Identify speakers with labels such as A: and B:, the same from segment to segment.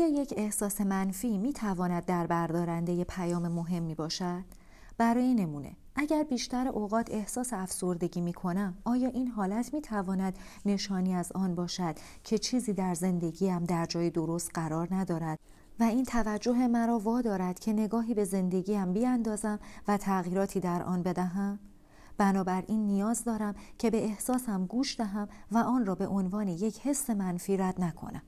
A: آیا یک احساس منفی می تواند در بردارنده پیام مهمی باشد؟ برای نمونه اگر بیشتر اوقات احساس افسردگی می کنم آیا این حالت می تواند نشانی از آن باشد که چیزی در زندگیم در جای درست قرار ندارد و این توجه مرا وا دارد که نگاهی به زندگیم بیاندازم و تغییراتی در آن بدهم؟ بنابراین نیاز دارم که به احساسم گوش دهم و آن را به عنوان یک حس منفی رد نکنم.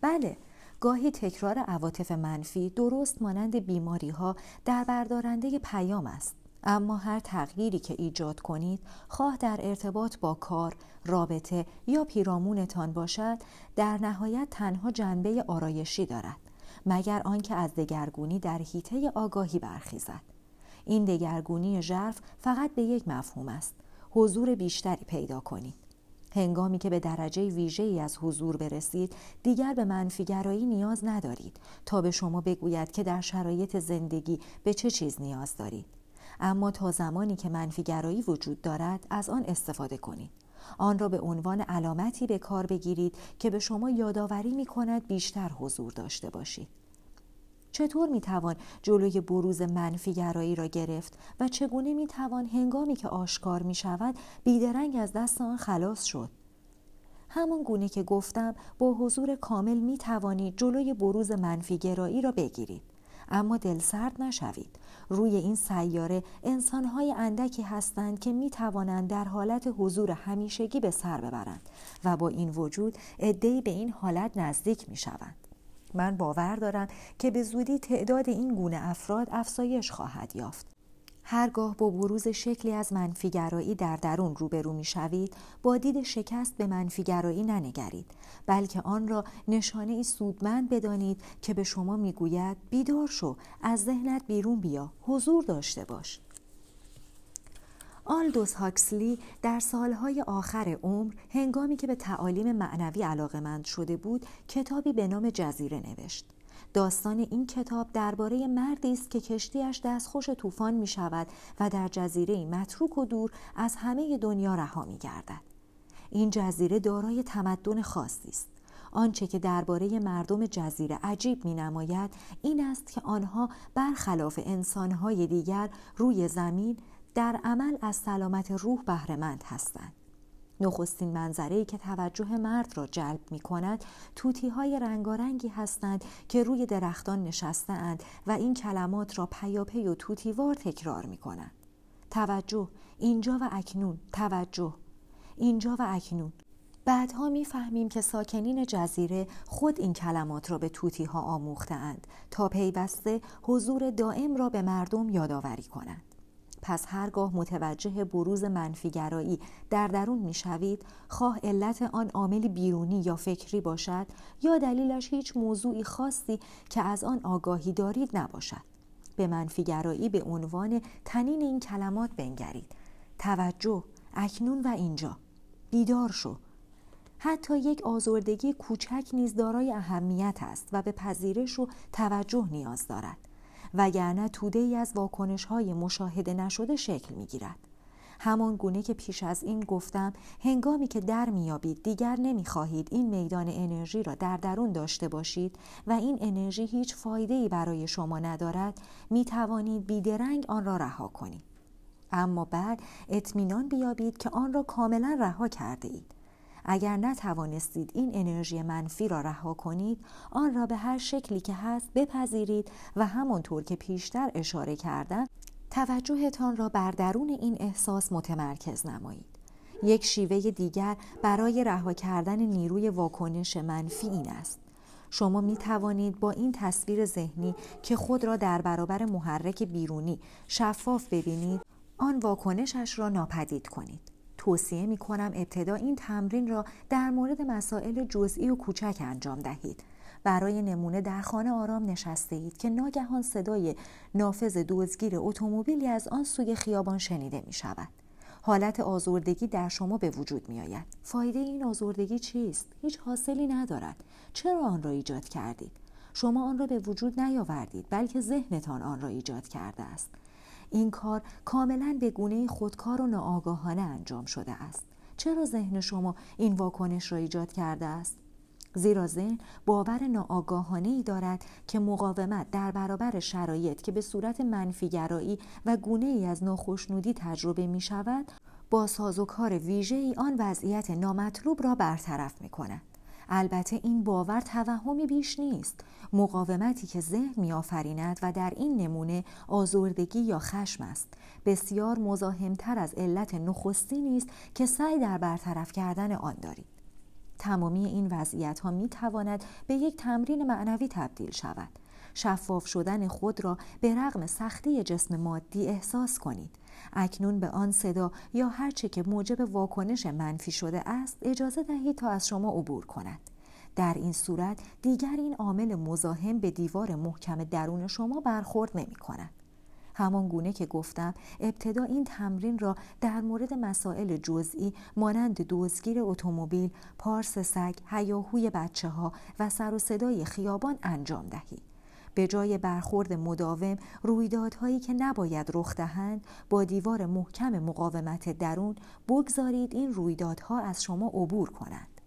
A: بله، گاهی تکرار عواطف منفی درست مانند بیماری ها در بردارنده پیام است. اما هر تغییری که ایجاد کنید خواه در ارتباط با کار، رابطه یا پیرامونتان باشد در نهایت تنها جنبه آرایشی دارد مگر آنکه از دگرگونی در حیطه آگاهی برخیزد این دگرگونی ژرف فقط به یک مفهوم است حضور بیشتری پیدا کنید هنگامی که به درجه ویژه ای از حضور برسید دیگر به منفیگرایی نیاز ندارید تا به شما بگوید که در شرایط زندگی به چه چیز نیاز دارید. اما تا زمانی که منفیگرایی وجود دارد از آن استفاده کنید. آن را به عنوان علامتی به کار بگیرید که به شما یادآوری می کند بیشتر حضور داشته باشید. چطور می توان جلوی بروز منفیگرایی را گرفت و چگونه می توان هنگامی که آشکار می شود بیدرنگ از دست آن خلاص شد؟ همان گونه که گفتم با حضور کامل می توانید جلوی بروز منفیگرایی را بگیرید. اما دلسرد نشوید. روی این سیاره انسانهای اندکی هستند که می توانند در حالت حضور همیشگی به سر ببرند و با این وجود عدهای به این حالت نزدیک می شوند. من باور دارم که به زودی تعداد این گونه افراد افزایش خواهد یافت. هرگاه با بروز شکلی از منفیگرایی در درون روبرو می شوید با دید شکست به منفیگرایی ننگرید بلکه آن را نشانه ای سودمند بدانید که به شما می گوید بیدار شو از ذهنت بیرون بیا حضور داشته باش آلدوس هاکسلی در سالهای آخر عمر هنگامی که به تعالیم معنوی علاقمند شده بود کتابی به نام جزیره نوشت داستان این کتاب درباره مردی است که کشتیش دستخوش طوفان می شود و در جزیره متروک و دور از همه دنیا رها می گردد. این جزیره دارای تمدن خاصی است. آنچه که درباره مردم جزیره عجیب می نماید این است که آنها برخلاف انسانهای دیگر روی زمین در عمل از سلامت روح بهرهمند هستند. نخستین منظره که توجه مرد را جلب می کند توتی های رنگارنگی هستند که روی درختان نشسته اند و این کلمات را پیاپی و توتیوار تکرار می کنند. توجه اینجا و اکنون توجه اینجا و اکنون بعدها می‌فهمیم که ساکنین جزیره خود این کلمات را به توتی ها آموخته اند تا پیوسته حضور دائم را به مردم یادآوری کنند. پس هرگاه متوجه بروز منفیگرایی در درون می‌شوید خواه علت آن عاملی بیرونی یا فکری باشد یا دلیلش هیچ موضوعی خاصی که از آن آگاهی دارید نباشد. به منفیگرایی به عنوان تنین این کلمات بنگرید. توجه اکنون و اینجا. بیدار شو. حتی یک آزردگی کوچک نیز دارای اهمیت است و به پذیرش و توجه نیاز دارد. وگرنه توده ای از واکنش های مشاهده نشده شکل می گیرد. همان گونه که پیش از این گفتم هنگامی که در میابید دیگر نمی‌خواهید این میدان انرژی را در درون داشته باشید و این انرژی هیچ فایده ای برای شما ندارد می توانید بیدرنگ آن را رها کنید اما بعد اطمینان بیابید که آن را کاملا رها کرده اید اگر نتوانستید این انرژی منفی را رها کنید آن را به هر شکلی که هست بپذیرید و همانطور که پیشتر اشاره کردم توجهتان را بر درون این احساس متمرکز نمایید. یک شیوه دیگر برای رها کردن نیروی واکنش منفی این است. شما می توانید با این تصویر ذهنی که خود را در برابر محرک بیرونی شفاف ببینید آن واکنشش را ناپدید کنید. توصیه می کنم ابتدا این تمرین را در مورد مسائل جزئی و کوچک انجام دهید. برای نمونه در خانه آرام نشسته اید که ناگهان صدای نافذ دزدگیر اتومبیلی از آن سوی خیابان شنیده می شود. حالت آزردگی در شما به وجود می آید. فایده این آزردگی چیست؟ هیچ حاصلی ندارد. چرا آن را ایجاد کردید؟ شما آن را به وجود نیاوردید بلکه ذهنتان آن را ایجاد کرده است. این کار کاملا به گونه خودکار و ناآگاهانه انجام شده است چرا ذهن شما این واکنش را ایجاد کرده است زیرا ذهن باور ناآگاهانه ای دارد که مقاومت در برابر شرایط که به صورت منفیگرایی و گونه ای از ناخشنودی تجربه می شود با سازوکار ویژه ای آن وضعیت نامطلوب را برطرف می کند. البته این باور توهمی بیش نیست. مقاومتی که ذهن میآفریند و در این نمونه آزردگی یا خشم است. بسیار مزاحمتر از علت نخستی نیست که سعی در برطرف کردن آن دارید. تمامی این وضعیت ها می تواند به یک تمرین معنوی تبدیل شود. شفاف شدن خود را به رغم سختی جسم مادی احساس کنید. اکنون به آن صدا یا هرچه که موجب واکنش منفی شده است اجازه دهید تا از شما عبور کند در این صورت دیگر این عامل مزاحم به دیوار محکم درون شما برخورد نمی کند. همان گونه که گفتم ابتدا این تمرین را در مورد مسائل جزئی مانند دزدگیر اتومبیل، پارس سگ، هیاهوی بچه ها و سر و صدای خیابان انجام دهید. به جای برخورد مداوم رویدادهایی که نباید رخ دهند با دیوار محکم مقاومت درون بگذارید این رویدادها از شما عبور کنند.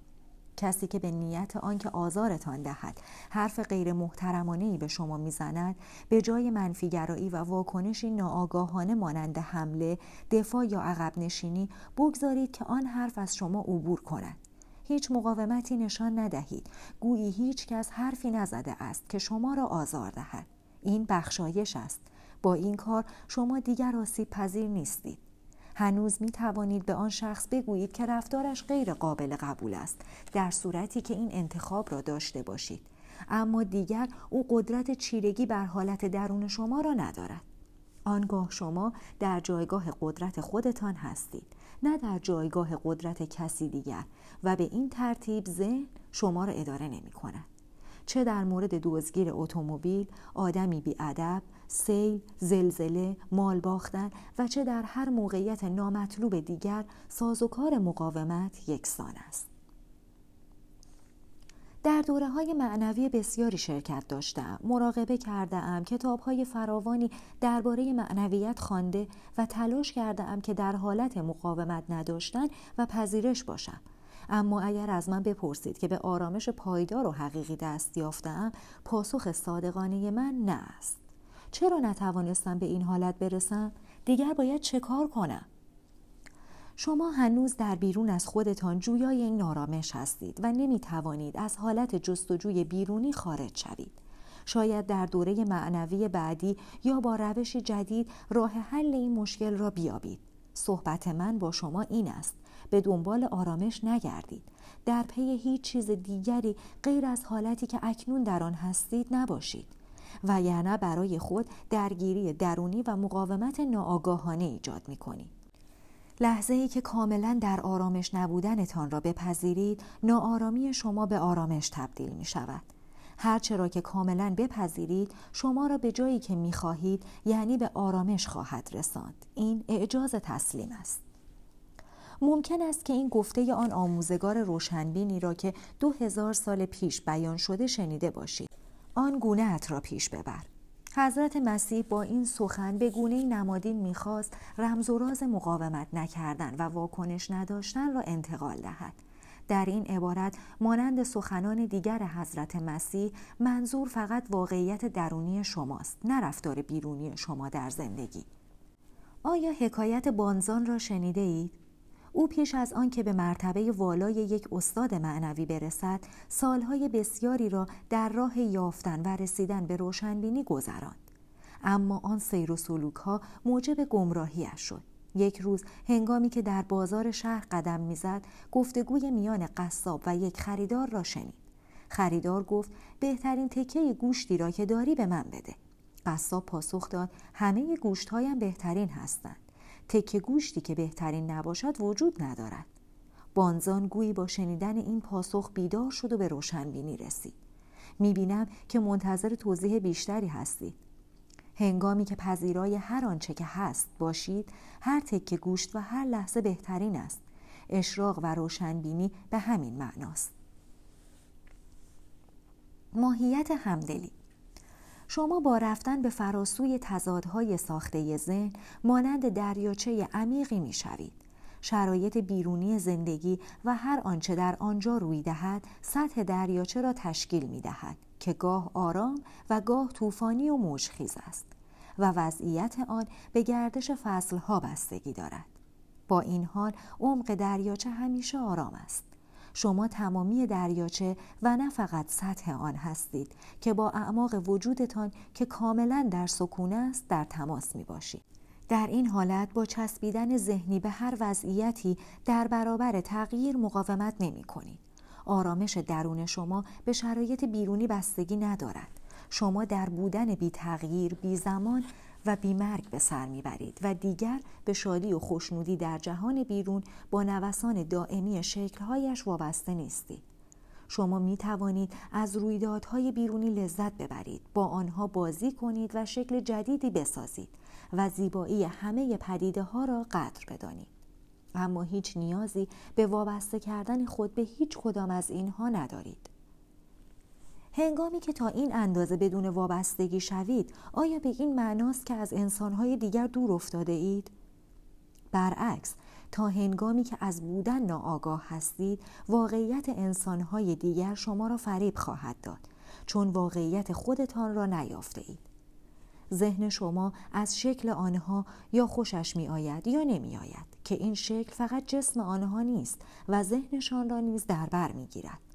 A: کسی که به نیت آنکه آزارتان دهد حرف غیر محترمانه به شما می‌زند به جای منفیگرایی و واکنشی ناآگاهانه مانند حمله دفاع یا عقب نشینی بگذارید که آن حرف از شما عبور کند. هیچ مقاومتی نشان ندهید. گویی هیچ کس حرفی نزده است که شما را آزار دهد. این بخشایش است. با این کار شما دیگر آسیب پذیر نیستید. هنوز می توانید به آن شخص بگویید که رفتارش غیر قابل قبول است در صورتی که این انتخاب را داشته باشید. اما دیگر او قدرت چیرگی بر حالت درون شما را ندارد. آنگاه شما در جایگاه قدرت خودتان هستید نه در جایگاه قدرت کسی دیگر و به این ترتیب ذهن شما را اداره نمی کند. چه در مورد دزدگیر اتومبیل، آدمی بیادب، سیل، زلزله، مال باختن و چه در هر موقعیت نامطلوب دیگر سازوکار مقاومت یکسان است. در دوره های معنوی بسیاری شرکت داشتم مراقبه کرده ام کتاب های فراوانی درباره معنویت خوانده و تلاش کرده ام که در حالت مقاومت نداشتن و پذیرش باشم. اما اگر از من بپرسید که به آرامش پایدار و حقیقی دست یافتم پاسخ صادقانه من نه است. چرا نتوانستم به این حالت برسم؟ دیگر باید چه کار کنم؟ شما هنوز در بیرون از خودتان جویای این آرامش هستید و نمی توانید از حالت جستجوی بیرونی خارج شوید. شاید در دوره معنوی بعدی یا با روش جدید راه حل این مشکل را بیابید. صحبت من با شما این است. به دنبال آرامش نگردید. در پی هیچ چیز دیگری غیر از حالتی که اکنون در آن هستید نباشید. و یعنی برای خود درگیری درونی و مقاومت ناآگاهانه ایجاد می کنید. لحظه ای که کاملا در آرامش نبودنتان را بپذیرید ناآرامی شما به آرامش تبدیل می شود هرچه را که کاملا بپذیرید شما را به جایی که می خواهید یعنی به آرامش خواهد رساند. این اعجاز تسلیم است. ممکن است که این گفته آن آموزگار روشنبینی را که دو هزار سال پیش بیان شده شنیده باشید. آن گونه را پیش ببر. حضرت مسیح با این سخن به گونه نمادین می‌خواست رمز و راز مقاومت نکردن و واکنش نداشتن را انتقال دهد در این عبارت مانند سخنان دیگر حضرت مسیح منظور فقط واقعیت درونی شماست نه رفتار بیرونی شما در زندگی آیا حکایت بانزان را شنیده اید؟ او پیش از آن که به مرتبه والای یک استاد معنوی برسد سالهای بسیاری را در راه یافتن و رسیدن به روشنبینی گذراند. اما آن سیر و سلوک ها موجب گمراهیش شد. یک روز هنگامی که در بازار شهر قدم می‌زد گفتگوی میان قصاب و یک خریدار را شنید. خریدار گفت بهترین تکه گوشتی را که داری به من بده. قصاب پاسخ داد همه گوشتهایم بهترین هستند تکه گوشتی که بهترین نباشد وجود ندارد. بانزان گویی با شنیدن این پاسخ بیدار شد و به روشنبینی رسید. می‌بینم که منتظر توضیح بیشتری هستید. هنگامی که پذیرای هر آنچه که هست باشید هر تکه گوشت و هر لحظه بهترین است. اشراق و روشنبینی به همین معناست. ماهیت همدلی. شما با رفتن به فراسوی تضادهای ساخته ذهن مانند دریاچه عمیقی می‌شوید. شرایط بیرونی زندگی و هر آنچه در آنجا روی دهد سطح دریاچه را تشکیل می دهد که گاه آرام و گاه طوفانی و موجخیز است و وضعیت آن به گردش فصلها بستگی دارد. با این حال عمق دریاچه همیشه آرام است. شما تمامی دریاچه و نه فقط سطح آن هستید که با اعماق وجودتان که کاملا در سکون است در تماس می باشید. در این حالت با چسبیدن ذهنی به هر وضعیتی در برابر تغییر مقاومت نمی کنید. آرامش درون شما به شرایط بیرونی بستگی ندارد. شما در بودن بی تغییر، بی زمان و بیمرگ به سر می‌برید و دیگر به شادی و خوشنودی در جهان بیرون با نوسان دائمی شکلهایش وابسته نیستید. شما می توانید از رویدادهای بیرونی لذت ببرید، با آنها بازی کنید و شکل جدیدی بسازید و زیبایی همه پدیده ها را قدر بدانید. اما هیچ نیازی به وابسته کردن خود به هیچ کدام از اینها ندارید. هنگامی که تا این اندازه بدون وابستگی شوید آیا به این معناست که از انسانهای دیگر دور افتاده اید؟ برعکس تا هنگامی که از بودن ناآگاه هستید واقعیت انسانهای دیگر شما را فریب خواهد داد چون واقعیت خودتان را نیافته اید ذهن شما از شکل آنها یا خوشش می آید یا نمی آید که این شکل فقط جسم آنها نیست و ذهنشان را نیز در بر می گیرد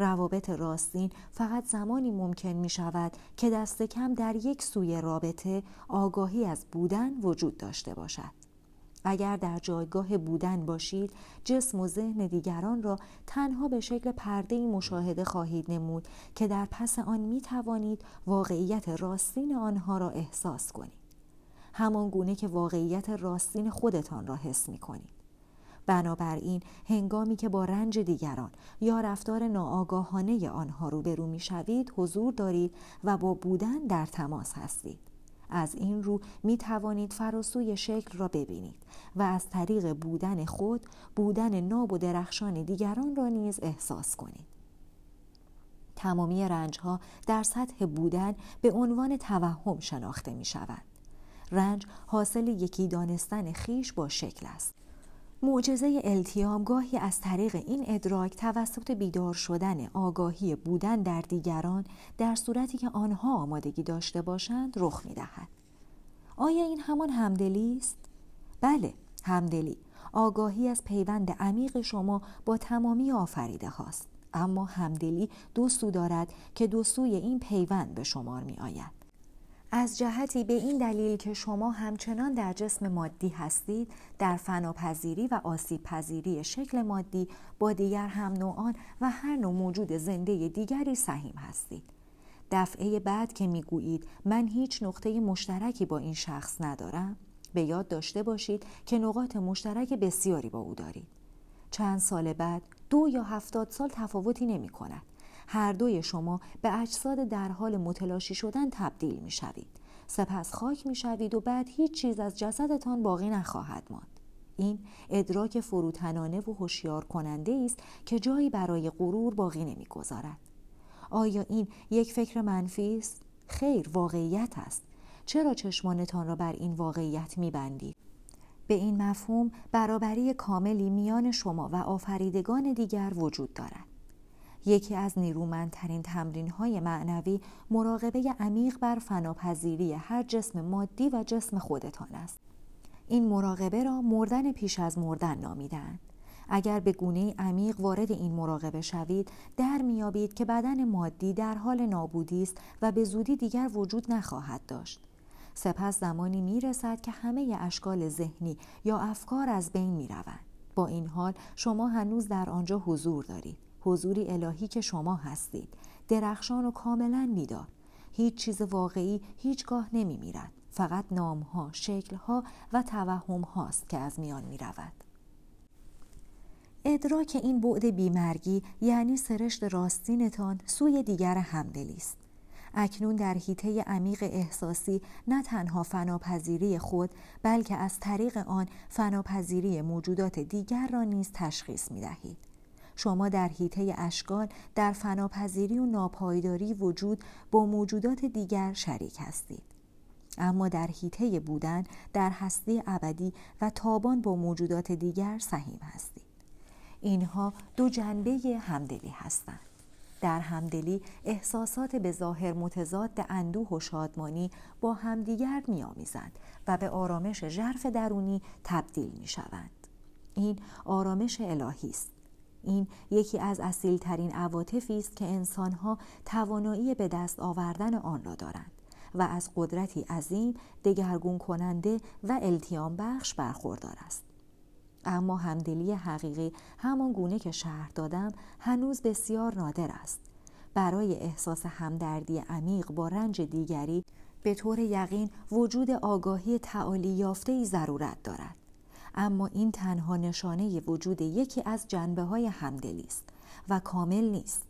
A: روابط راستین فقط زمانی ممکن می شود که دست کم در یک سوی رابطه آگاهی از بودن وجود داشته باشد. اگر در جایگاه بودن باشید جسم و ذهن دیگران را تنها به شکل پرده مشاهده خواهید نمود که در پس آن می توانید واقعیت راستین آنها را احساس کنید همان گونه که واقعیت راستین خودتان را حس می کنید بنابراین هنگامی که با رنج دیگران یا رفتار ناآگاهانه آنها روبرو می شوید حضور دارید و با بودن در تماس هستید. از این رو می توانید فراسوی شکل را ببینید و از طریق بودن خود بودن ناب و درخشان دیگران را نیز احساس کنید. تمامی رنج ها در سطح بودن به عنوان توهم شناخته می شود. رنج حاصل یکی دانستن خیش با شکل است. معجزه التیام گاهی از طریق این ادراک توسط بیدار شدن آگاهی بودن در دیگران در صورتی که آنها آمادگی داشته باشند رخ می دهد. آیا این همان همدلی است؟ بله، همدلی. آگاهی از پیوند عمیق شما با تمامی آفریده هاست. اما همدلی دو سو دارد که دو سوی این پیوند به شمار می آید. از جهتی به این دلیل که شما همچنان در جسم مادی هستید در فناپذیری و آسیب پذیری شکل مادی با دیگر هم نوعان و هر نوع موجود زنده دیگری سهیم هستید. دفعه بعد که می‌گویید من هیچ نقطه مشترکی با این شخص ندارم به یاد داشته باشید که نقاط مشترک بسیاری با او دارید. چند سال بعد دو یا هفتاد سال تفاوتی نمی کند هر دوی شما به اجساد در حال متلاشی شدن تبدیل می شوید. سپس خاک می شوید و بعد هیچ چیز از جسدتان باقی نخواهد ماند. این ادراک فروتنانه و هوشیار کننده است که جایی برای غرور باقی نمی‌گذارد. آیا این یک فکر منفی است؟ خیر واقعیت است. چرا چشمانتان را بر این واقعیت میبندید؟ به این مفهوم برابری کاملی میان شما و آفریدگان دیگر وجود دارد. یکی از نیرومندترین تمرین های معنوی مراقبه عمیق بر فناپذیری هر جسم مادی و جسم خودتان است. این مراقبه را مردن پیش از مردن نامیدند. اگر به گونه عمیق وارد این مراقبه شوید در میابید که بدن مادی در حال نابودی است و به زودی دیگر وجود نخواهد داشت سپس زمانی می‌رسد که همه اشکال ذهنی یا افکار از بین می‌روند با این حال شما هنوز در آنجا حضور دارید حضوری الهی که شما هستید درخشان و کاملا بیدار هیچ چیز واقعی هیچگاه نمی میرد فقط نامها، شکلها و توهم هاست که از میان می رود. ادراک این بعد بیمرگی یعنی سرشت راستینتان سوی دیگر همدلی است. اکنون در حیطه عمیق احساسی نه تنها فناپذیری خود بلکه از طریق آن فناپذیری موجودات دیگر را نیز تشخیص می دهید. شما در حیطه اشکال در فناپذیری و ناپایداری وجود با موجودات دیگر شریک هستید اما در حیطه بودن در هستی ابدی و تابان با موجودات دیگر سهیم هستید اینها دو جنبه همدلی هستند در همدلی احساسات به ظاهر متضاد اندوه و شادمانی با همدیگر میآمیزند و به آرامش ژرف درونی تبدیل می شوند. این آرامش الهی است. این یکی از اصیلترین عواطفی است که انسانها توانایی به دست آوردن آن را دارند و از قدرتی عظیم دگرگون کننده و التیام بخش برخوردار است. اما همدلی حقیقی همان گونه که شهر دادم هنوز بسیار نادر است. برای احساس همدردی عمیق با رنج دیگری به طور یقین وجود آگاهی تعالی یافته ای ضرورت دارد. اما این تنها نشانه وجود یکی از جنبه های همدلی است و کامل نیست.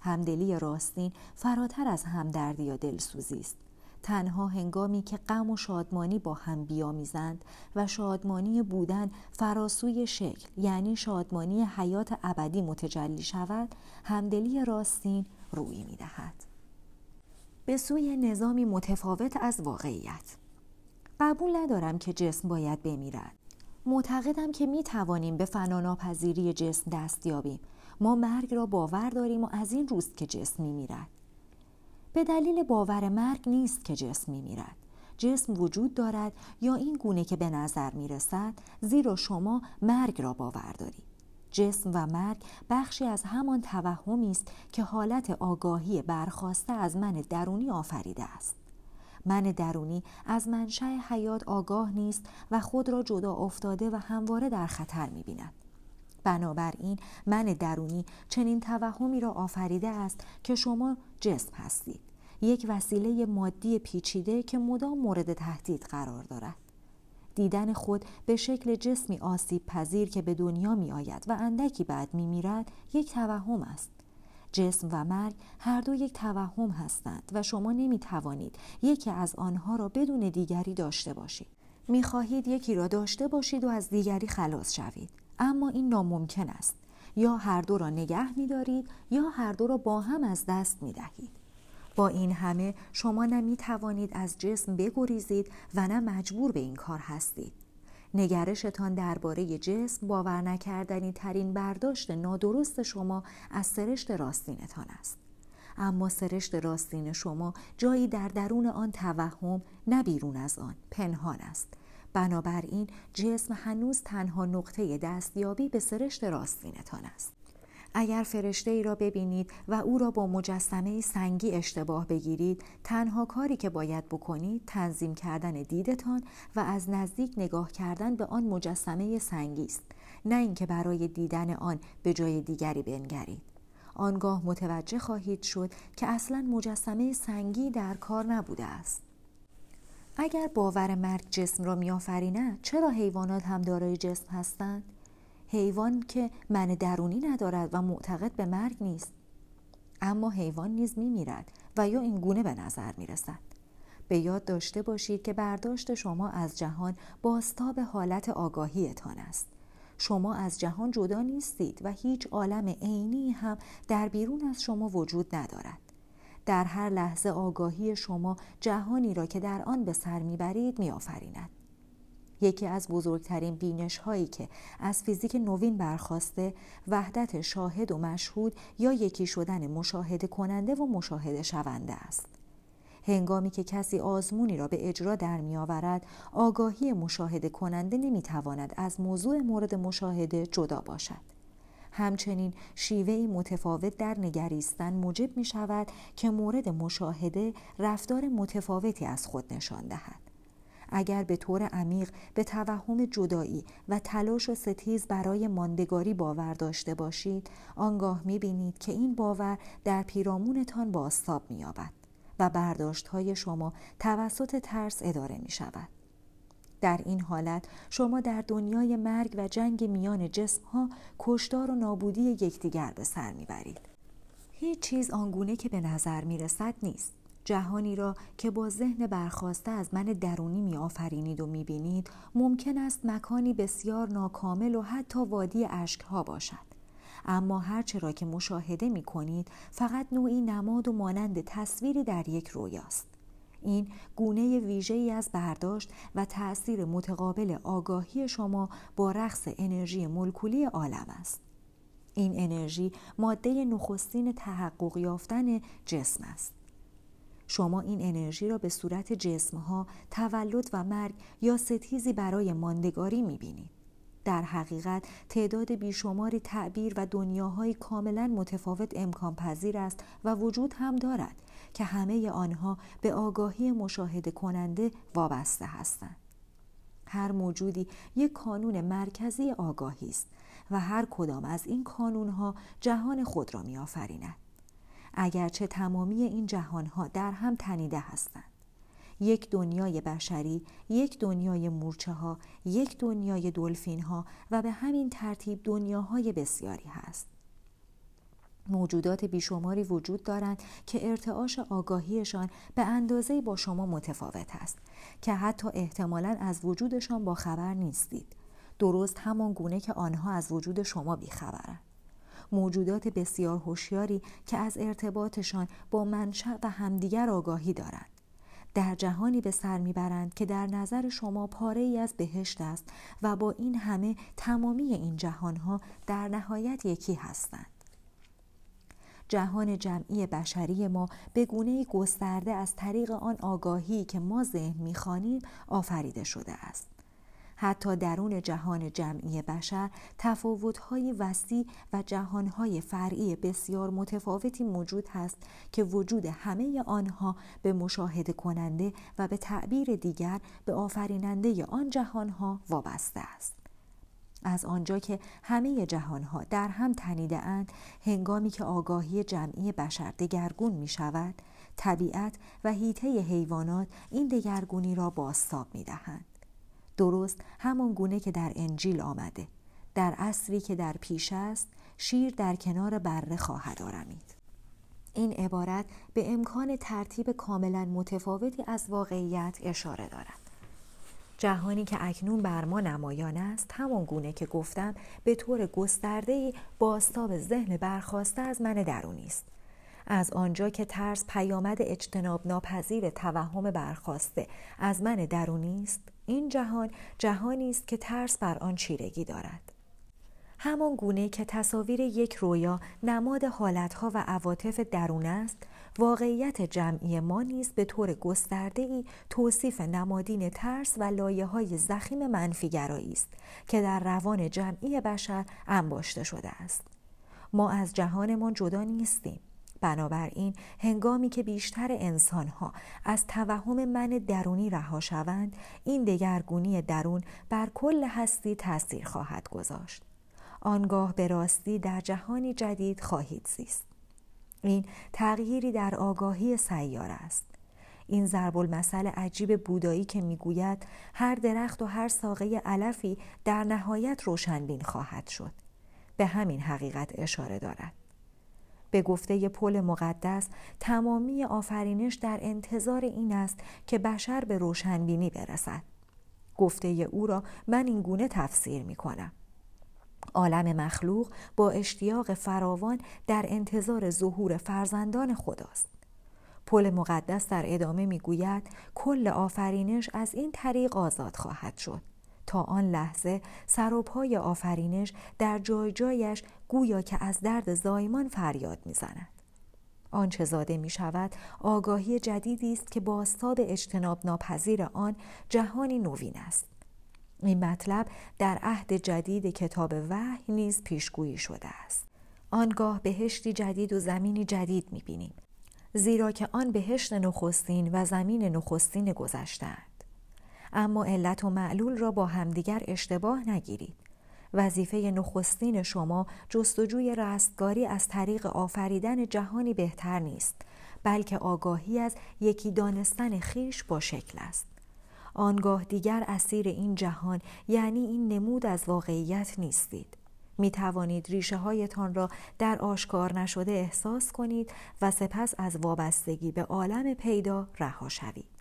A: همدلی راستین فراتر از همدردی یا دلسوزی است. تنها هنگامی که غم و شادمانی با هم بیامیزند و شادمانی بودن فراسوی شکل یعنی شادمانی حیات ابدی متجلی شود همدلی راستین روی می دهد. به سوی نظامی متفاوت از واقعیت قبول ندارم که جسم باید بمیرد معتقدم که می توانیم به فناناپذیری جسم دست یابیم. ما مرگ را باور داریم و از این روست که جسم می میرد به دلیل باور مرگ نیست که جسم می میرد جسم وجود دارد یا این گونه که به نظر می رسد زیرا شما مرگ را باور دارید. جسم و مرگ بخشی از همان توهمی است که حالت آگاهی برخواسته از من درونی آفریده است. من درونی از منشأ حیات آگاه نیست و خود را جدا افتاده و همواره در خطر می بیند. بنابراین من درونی چنین توهمی را آفریده است که شما جسم هستید. یک وسیله مادی پیچیده که مدام مورد تهدید قرار دارد. دیدن خود به شکل جسمی آسیب پذیر که به دنیا می آید و اندکی بعد می میرد یک توهم است. جسم و مرگ هر دو یک توهم هستند و شما نمی توانید یکی از آنها را بدون دیگری داشته باشید. می خواهید یکی را داشته باشید و از دیگری خلاص شوید. اما این ناممکن است. یا هر دو را نگه می دارید یا هر دو را با هم از دست می دهید با این همه شما نه می توانید از جسم بگریزید و نه مجبور به این کار هستید. نگرشتان درباره جسم باور نکردنی ترین برداشت نادرست شما از سرشت راستینتان است. اما سرشت راستین شما جایی در درون آن توهم نه بیرون از آن پنهان است. بنابراین جسم هنوز تنها نقطه دستیابی به سرشت راستینتان است. اگر فرشته ای را ببینید و او را با مجسمه سنگی اشتباه بگیرید تنها کاری که باید بکنید تنظیم کردن دیدتان و از نزدیک نگاه کردن به آن مجسمه سنگی است نه اینکه برای دیدن آن به جای دیگری بنگرید. آنگاه متوجه خواهید شد که اصلا مجسمه سنگی در کار نبوده است. اگر باور مرگ جسم را میآفریند چرا حیوانات هم دارای جسم هستند؟ حیوان که من درونی ندارد و معتقد به مرگ نیست اما حیوان نیز میمیرد و یا این گونه به نظر می رسد. به یاد داشته باشید که برداشت شما از جهان باستاب حالت آگاهیتان است. شما از جهان جدا نیستید و هیچ عالم عینی هم در بیرون از شما وجود ندارد. در هر لحظه آگاهی شما جهانی را که در آن به سر می‌برید میآفریند. یکی از بزرگترین بینش هایی که از فیزیک نوین برخواسته وحدت شاهد و مشهود یا یکی شدن مشاهده کننده و مشاهده شونده است. هنگامی که کسی آزمونی را به اجرا در می آورد، آگاهی مشاهده کننده نمی تواند از موضوع مورد مشاهده جدا باشد. همچنین شیوهی متفاوت در نگریستن موجب می شود که مورد مشاهده رفتار متفاوتی از خود نشان دهد. اگر به طور عمیق به توهم جدایی و تلاش و ستیز برای ماندگاری باور داشته باشید آنگاه می بینید که این باور در پیرامونتان باستاب یابد و برداشت های شما توسط ترس اداره می شود. در این حالت شما در دنیای مرگ و جنگ میان جسم ها کشتار و نابودی یکدیگر به سر می‌برید. هیچ چیز آنگونه که به نظر می رسد نیست. جهانی را که با ذهن برخواسته از من درونی می آفرینید و می بینید ممکن است مکانی بسیار ناکامل و حتی وادی ها باشد. اما هرچه را که مشاهده می کنید فقط نوعی نماد و مانند تصویری در یک رویاست. این گونه ویژه ای از برداشت و تأثیر متقابل آگاهی شما با رقص انرژی ملکولی عالم است. این انرژی ماده نخستین تحقق یافتن جسم است. شما این انرژی را به صورت جسمها، تولد و مرگ یا ستیزی برای ماندگاری می‌بینید. در حقیقت تعداد بیشماری تعبیر و دنیاهای کاملا متفاوت امکان پذیر است و وجود هم دارد که همه آنها به آگاهی مشاهده کننده وابسته هستند. هر موجودی یک کانون مرکزی آگاهی است و هر کدام از این کانونها جهان خود را می آفریند. اگرچه تمامی این جهانها در هم تنیده هستند. یک دنیای بشری، یک دنیای مورچه ها، یک دنیای دلفین ها و به همین ترتیب دنیاهای بسیاری هست. موجودات بیشماری وجود دارند که ارتعاش آگاهیشان به اندازه با شما متفاوت است که حتی احتمالا از وجودشان با خبر نیستید درست همان گونه که آنها از وجود شما بیخبرند موجودات بسیار هوشیاری که از ارتباطشان با منشأ و همدیگر آگاهی دارند. در جهانی به سر می‌برند که در نظر شما پاره ای از بهشت است و با این همه تمامی این جهانها در نهایت یکی هستند. جهان جمعی بشری ما به گونه گسترده از طریق آن آگاهی که ما ذهن می‌خوانیم آفریده شده است. حتی درون جهان جمعی بشر تفاوت‌های وسیع و جهانهای فرعی بسیار متفاوتی موجود هست که وجود همه آنها به مشاهده کننده و به تعبیر دیگر به آفریننده آن جهانها وابسته است. از آنجا که همه جهانها در هم تنیده اند هنگامی که آگاهی جمعی بشر دگرگون می شود طبیعت و هیته حیوانات این دگرگونی را باستاب می دهند. درست همان گونه که در انجیل آمده. در عصری که در پیش است شیر در کنار بره خواهد آرمید. این عبارت به امکان ترتیب کاملا متفاوتی از واقعیت اشاره دارد. جهانی که اکنون بر ما نمایان است همان گونه که گفتم به طور گسترده باستاب ذهن برخواسته از من درونی است. از آنجا که ترس پیامد اجتناب ناپذیر توهم برخواسته. از من درونی است. این جهان جهانی است که ترس بر آن چیرگی دارد. همان گونه که تصاویر یک رویا نماد حالتها و عواطف درون است واقعیت جمعی ما نیز به طور گسترده ای توصیف نمادین ترس و لایه های زخیم منفیگرایی است که در روان جمعی بشر انباشته شده است. ما از جهانمان جدا نیستیم. بنابراین هنگامی که بیشتر انسانها از توهم من درونی رها شوند این دگرگونی درون بر کل هستی تاثیر خواهد گذاشت. آنگاه به راستی در جهانی جدید خواهید زیست. این تغییری در آگاهی سیار است. این ضرب المثل عجیب بودایی که می‌گوید هر درخت و هر ساقه علفی در نهایت روشنبین خواهد شد. به همین حقیقت اشاره دارد. به گفته پل مقدس تمامی آفرینش در انتظار این است که بشر به روشنبینی برسد. گفته او را من این گونه تفسیر می کنم. عالم مخلوق با اشتیاق فراوان در انتظار ظهور فرزندان خداست. پل مقدس در ادامه می‌گوید کل آفرینش از این طریق آزاد خواهد شد. تا آن لحظه سروپای آفرینش در جای جایش گویا که از درد زایمان فریاد می‌زند. آنچه زاده می شود آگاهی جدیدی است که باستاب اجتناب ناپذیر آن جهانی نوین است. این مطلب در عهد جدید کتاب وحی نیز پیشگویی شده است. آنگاه بهشتی جدید و زمینی جدید می بینیم زیرا که آن بهشت نخستین و زمین نخستین گذشتند اما علت و معلول را با همدیگر اشتباه نگیرید. وظیفه نخستین شما جستجوی رستگاری از طریق آفریدن جهانی بهتر نیست بلکه آگاهی از یکی دانستن خیش با شکل است. آنگاه دیگر اسیر این جهان یعنی این نمود از واقعیت نیستید. می توانید ریشه هایتان را در آشکار نشده احساس کنید و سپس از وابستگی به عالم پیدا رها شوید.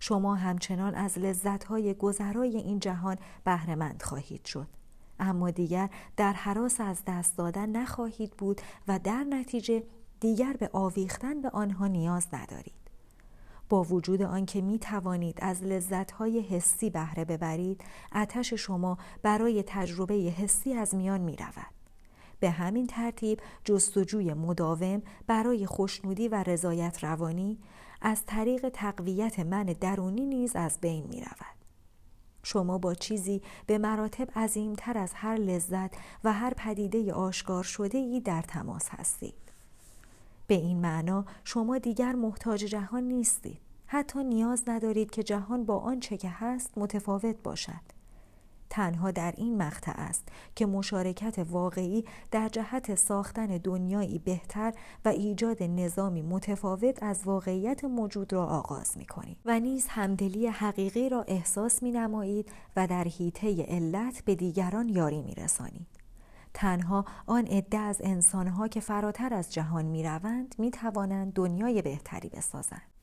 A: شما همچنان از لذتهای گذرای این جهان بهرهمند خواهید شد اما دیگر در حراس از دست دادن نخواهید بود و در نتیجه دیگر به آویختن به آنها نیاز ندارید با وجود آنکه می توانید از لذتهای حسی بهره ببرید آتش شما برای تجربه حسی از میان می رود. به همین ترتیب جستجوی مداوم برای خوشنودی و رضایت روانی از طریق تقویت من درونی نیز از بین می رود. شما با چیزی به مراتب عظیمتر از هر لذت و هر پدیده آشکار شده ای در تماس هستید. به این معنا شما دیگر محتاج جهان نیستید. حتی نیاز ندارید که جهان با آنچه که هست متفاوت باشد. تنها در این مقطع است که مشارکت واقعی در جهت ساختن دنیایی بهتر و ایجاد نظامی متفاوت از واقعیت موجود را آغاز می کنید و نیز همدلی حقیقی را احساس می نمایید و در حیطه علت به دیگران یاری می رسانید. تنها آن عده از انسانها که فراتر از جهان می روند می توانند دنیای بهتری بسازند.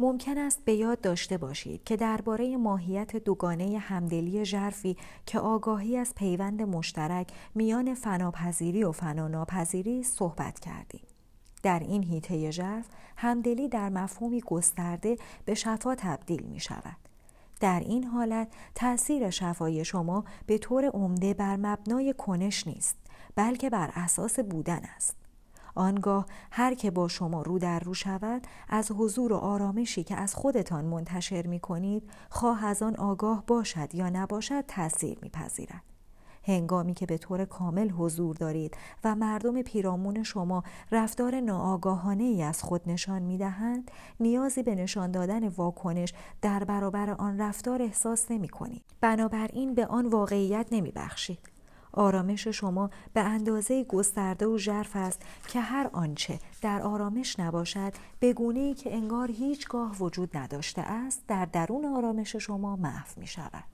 A: ممکن است به یاد داشته باشید که درباره ماهیت دوگانه همدلی ژرفی که آگاهی از پیوند مشترک میان فناپذیری و فناناپذیری صحبت کردیم. در این هیته ژرف همدلی در مفهومی گسترده به شفا تبدیل می شود. در این حالت تأثیر شفای شما به طور عمده بر مبنای کنش نیست بلکه بر اساس بودن است. آنگاه هر که با شما رو در رو شود از حضور و آرامشی که از خودتان منتشر می کنید خواه از آن آگاه باشد یا نباشد تأثیر میپذیرد. هنگامی که به طور کامل حضور دارید و مردم پیرامون شما رفتار ناآگاهانه ای از خود نشان می دهند، نیازی به نشان دادن واکنش در برابر آن رفتار احساس نمی کنید. بنابراین به آن واقعیت نمی بخشید. آرامش شما به اندازه گسترده و ژرف است که هر آنچه در آرامش نباشد به گونه ای که انگار هیچگاه وجود نداشته است در درون آرامش شما محو می شود.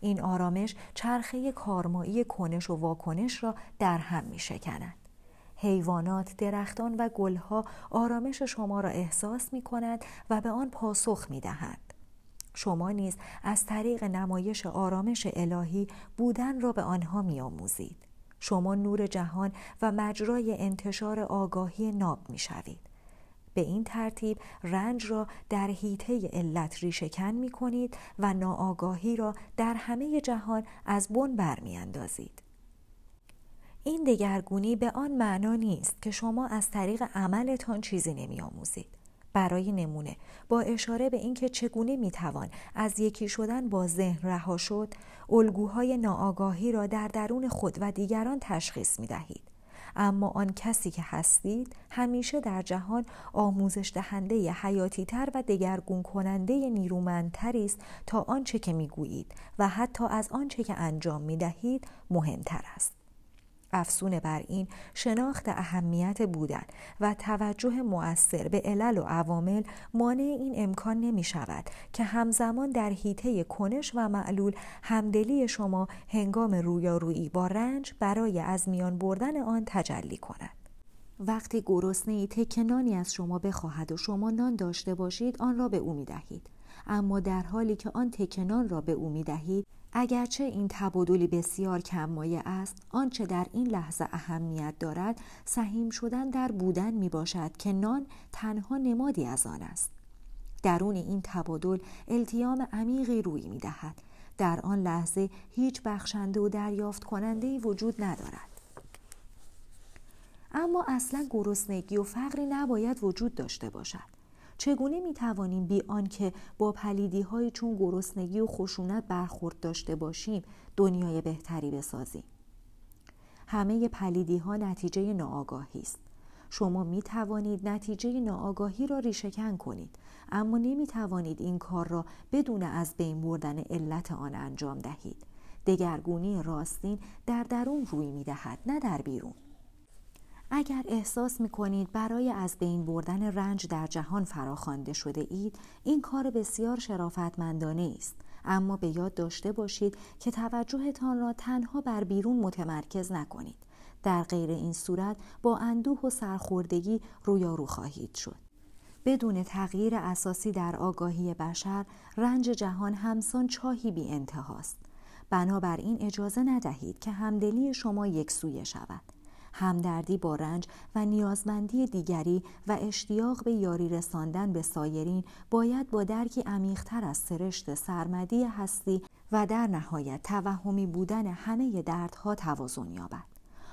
A: این آرامش چرخه کارمایی کنش و واکنش را در هم می شکند. حیوانات، درختان و گلها آرامش شما را احساس می کند و به آن پاسخ می دهند. شما نیز از طریق نمایش آرامش الهی بودن را به آنها میآموزید شما نور جهان و مجرای انتشار آگاهی ناب می‌شوید به این ترتیب رنج را در حیطه علت ریشهکن می کنید و ناآگاهی را در همه جهان از بن برمیاندازید. این دگرگونی به آن معنا نیست که شما از طریق عملتان چیزی نمی آموزید. برای نمونه با اشاره به اینکه چگونه می‌توان از یکی شدن با ذهن رها شد الگوهای ناآگاهی را در درون خود و دیگران تشخیص می دهید. اما آن کسی که هستید همیشه در جهان آموزش دهنده حیاتی تر و دگرگون کننده نیرومندتری است تا آنچه که می‌گویید و حتی از آنچه که انجام می دهید مهمتر است. افسون بر این شناخت اهمیت بودن و توجه مؤثر به علل و عوامل مانع این امکان نمی شود که همزمان در حیطه کنش و معلول همدلی شما هنگام رویارویی با رنج برای از میان بردن آن تجلی کند. وقتی گرسنه ای تکنانی از شما بخواهد و شما نان داشته باشید آن را به او می دهید. اما در حالی که آن تکنان را به او می دهید اگرچه این تبادلی بسیار کم مایه است آنچه در این لحظه اهمیت دارد سهیم شدن در بودن می باشد که نان تنها نمادی از آن است. درون این تبادل التیام عمیقی روی می دهد در آن لحظه هیچ بخشنده و دریافت کننده وجود ندارد. اما اصلا گرسنگی و فقری نباید وجود داشته باشد. چگونه می توانیم بی آنکه با پلیدی های چون گرسنگی و خشونت برخورد داشته باشیم دنیای بهتری بسازیم؟ همه پلیدی ها نتیجه ناآگاهی است. شما می توانید نتیجه ناآگاهی را ریشهکن کنید اما نمی توانید این کار را بدون از بین بردن علت آن انجام دهید. دگرگونی راستین در درون روی می دهد نه در بیرون. اگر احساس می کنید برای از بین بردن رنج در جهان فراخوانده شده اید این کار بسیار شرافتمندانه است. اما به یاد داشته باشید که توجهتان را تنها بر بیرون متمرکز نکنید. در غیر این صورت با اندوه و سرخوردگی رویارو خواهید شد. بدون تغییر اساسی در آگاهی بشر رنج جهان همسان چاهی بی انتهاست. بنابراین اجازه ندهید که همدلی شما یک سویه شود. همدردی با رنج و نیازمندی دیگری و اشتیاق به یاری رساندن به سایرین باید با درکی عمیقتر از سرشت سرمدی هستی و در نهایت توهمی بودن همه دردها توازن یابد.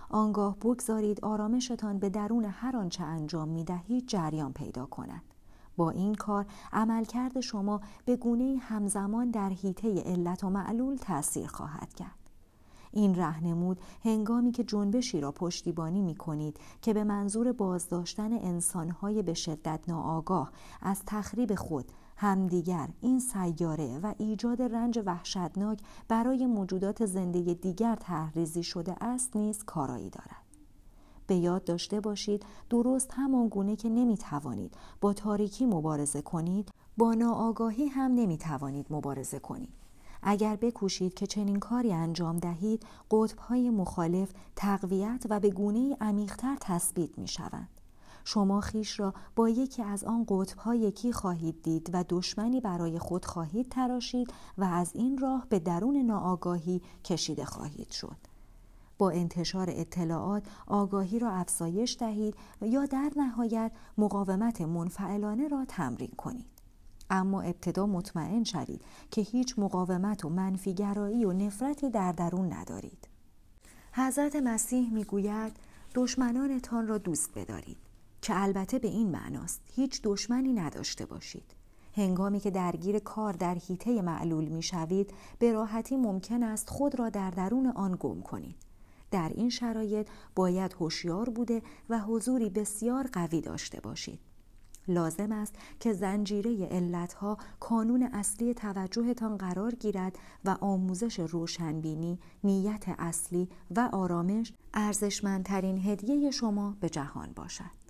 A: آنگاه بگذارید آرامشتان به درون هر آنچه انجام می دهید جریان پیدا کند. با این کار عملکرد شما به گونه همزمان در حیطه علت و معلول تأثیر خواهد کرد. این رهنمود هنگامی که جنبشی را پشتیبانی می کنید که به منظور بازداشتن انسانهای به شدت ناآگاه از تخریب خود همدیگر این سیاره و ایجاد رنج وحشتناک برای موجودات زنده دیگر تحریزی شده است نیز کارایی دارد. به یاد داشته باشید درست همان گونه که نمی توانید با تاریکی مبارزه کنید با ناآگاهی هم نمی توانید مبارزه کنید. اگر بکوشید که چنین کاری انجام دهید قطبهای مخالف تقویت و به گونه عمیقتر تثبیت می شوند شما خیش را با یکی از آن قطبها یکی خواهید دید و دشمنی برای خود خواهید تراشید و از این راه به درون ناآگاهی کشیده خواهید شد. با انتشار اطلاعات آگاهی را افزایش دهید یا در نهایت مقاومت منفعلانه را تمرین کنید. اما ابتدا مطمئن شوید که هیچ مقاومت و منفیگرایی و نفرتی در درون ندارید. حضرت مسیح می‌گوید دشمنانتان را دوست بدارید که البته به این معناست هیچ دشمنی نداشته باشید. هنگامی که درگیر کار در حیطه معلول می‌شوید به راحتی ممکن است خود را در درون آن گم کنید. در این شرایط باید هوشیار بوده و حضوری بسیار قوی داشته باشید. لازم است که زنجیره علتها کانون اصلی توجهتان قرار گیرد و آموزش روشنبینی، نیت اصلی و آرامش ارزشمندترین هدیه شما به جهان باشد.